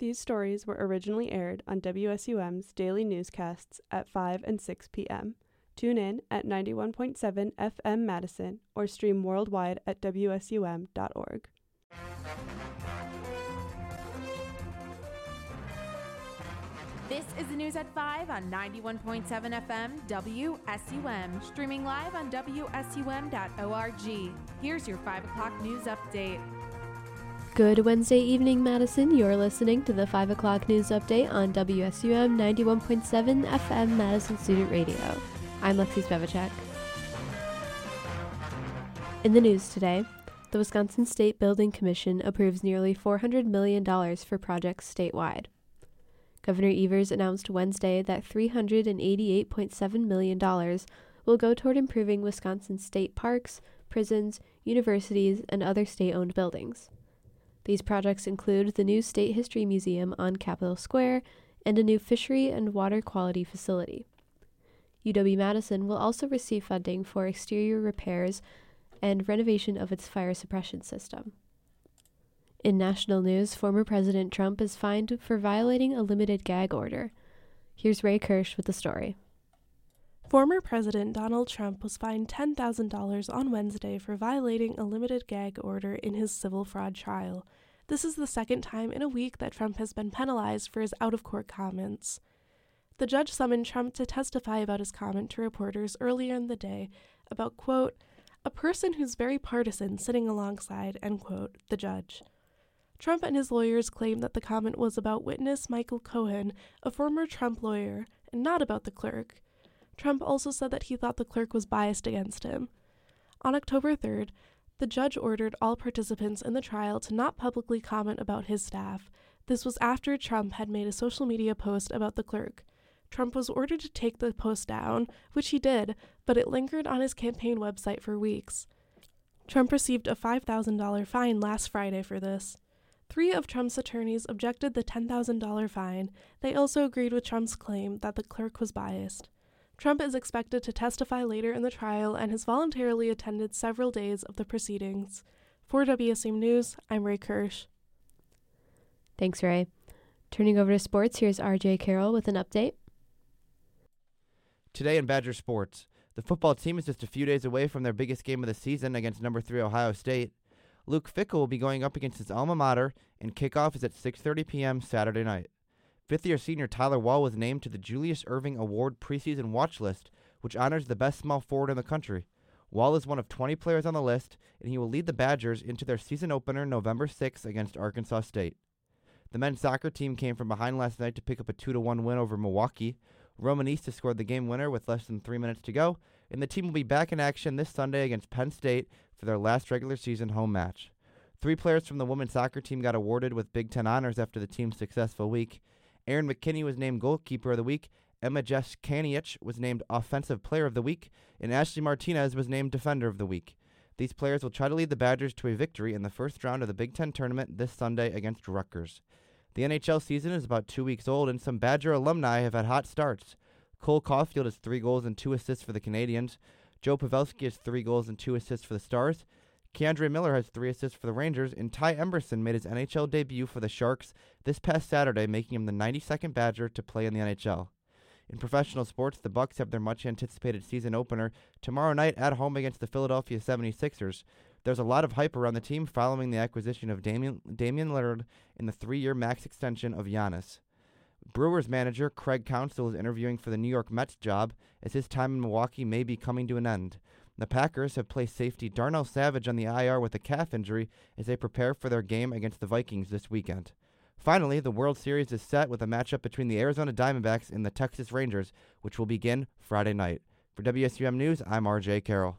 These stories were originally aired on WSUM's daily newscasts at 5 and 6 p.m. Tune in at 91.7 FM Madison or stream worldwide at WSUM.org. This is the news at 5 on 91.7 FM WSUM, streaming live on WSUM.org. Here's your 5 o'clock news update. Good Wednesday evening, Madison. You're listening to the 5 o'clock news update on WSUM 91.7 FM Madison Student Radio. I'm Lexi Spevacek. In the news today, the Wisconsin State Building Commission approves nearly $400 million for projects statewide. Governor Evers announced Wednesday that $388.7 million will go toward improving Wisconsin state parks, prisons, universities, and other state owned buildings. These projects include the new State History Museum on Capitol Square and a new fishery and water quality facility. UW Madison will also receive funding for exterior repairs and renovation of its fire suppression system. In national news, former President Trump is fined for violating a limited gag order. Here's Ray Kirsch with the story. Former President Donald Trump was fined $10,000 on Wednesday for violating a limited gag order in his civil fraud trial. This is the second time in a week that Trump has been penalized for his out of court comments. The judge summoned Trump to testify about his comment to reporters earlier in the day about, quote, a person who's very partisan sitting alongside, end quote, the judge. Trump and his lawyers claim that the comment was about witness Michael Cohen, a former Trump lawyer, and not about the clerk. Trump also said that he thought the clerk was biased against him. On October 3rd, the judge ordered all participants in the trial to not publicly comment about his staff. This was after Trump had made a social media post about the clerk. Trump was ordered to take the post down, which he did, but it lingered on his campaign website for weeks. Trump received a $5,000 fine last Friday for this. Three of Trump's attorneys objected the $10,000 fine. They also agreed with Trump's claim that the clerk was biased. Trump is expected to testify later in the trial and has voluntarily attended several days of the proceedings. For WSUM News, I'm Ray Kirsch. Thanks, Ray. Turning over to sports, here's RJ Carroll with an update. Today in Badger Sports, the football team is just a few days away from their biggest game of the season against number 3 Ohio State. Luke Fickell will be going up against his alma mater, and kickoff is at 6:30 p.m. Saturday night. Fifth-year senior Tyler Wahl was named to the Julius Erving Award preseason watch list, which honors the best small forward in the country. Wahl is one of 20 players on the list, and he will lead the Badgers into their season opener November 6 against Arkansas State. The men's soccer team came from behind last night to pick up a 2 1 win over Milwaukee. Roman Romanista scored the game winner with less than three minutes to go, and the team will be back in action this Sunday against Penn State for their last regular season home match. Three players from the women's soccer team got awarded with Big Ten honors after the team's successful week. Aaron McKinney was named Goalkeeper of the Week, Emma Jaskaniec was named Offensive Player of the Week, and Ashley Martinez was named Defender of the Week. These players will try to lead the Badgers to a victory in the first round of the Big Ten tournament this Sunday against Rutgers. The NHL season is about two weeks old, and some Badger alumni have had hot starts. Cole Caufield has three goals and two assists for the Canadiens. Joe Pavelski has three goals and two assists for the Stars. K'Andre Miller has three assists for the Rangers, and Ty Emberson made his NHL debut for the Sharks this past Saturday, making him the 92nd Badger to play in the NHL. In professional sports, the Bucks have their much anticipated season opener tomorrow night at home against the Philadelphia 76ers. There's a lot of hype around the team following the acquisition of Damian, Damian Lillard in the three-year max extension of Giannis. Brewers manager Craig Counsell is interviewing for the New York Mets job as his time in Milwaukee may be coming to an end. The Packers have placed safety Darnell Savage on the IR with a calf injury as they prepare for their game against the Vikings this weekend. Finally, the World Series is set with a matchup between the Arizona Diamondbacks and the Texas Rangers, which will begin Friday night. For WSUM News, I'm RJ Carroll.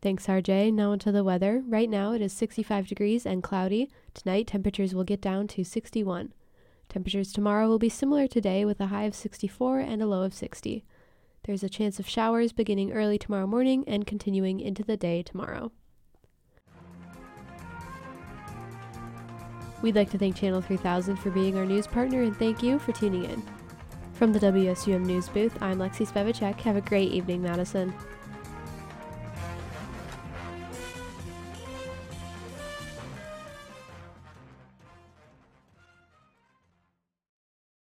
Thanks, RJ. Now into the weather. Right now it is 65 degrees and cloudy. Tonight, temperatures will get down to 61. Temperatures tomorrow will be similar today with a high of 64 and a low of 60. There's a chance of showers beginning early tomorrow morning and continuing into the day tomorrow. We'd like to thank Channel 3000 for being our news partner and thank you for tuning in. From the WSUM News booth, I'm Lexi Spevacek. Have a great evening, Madison.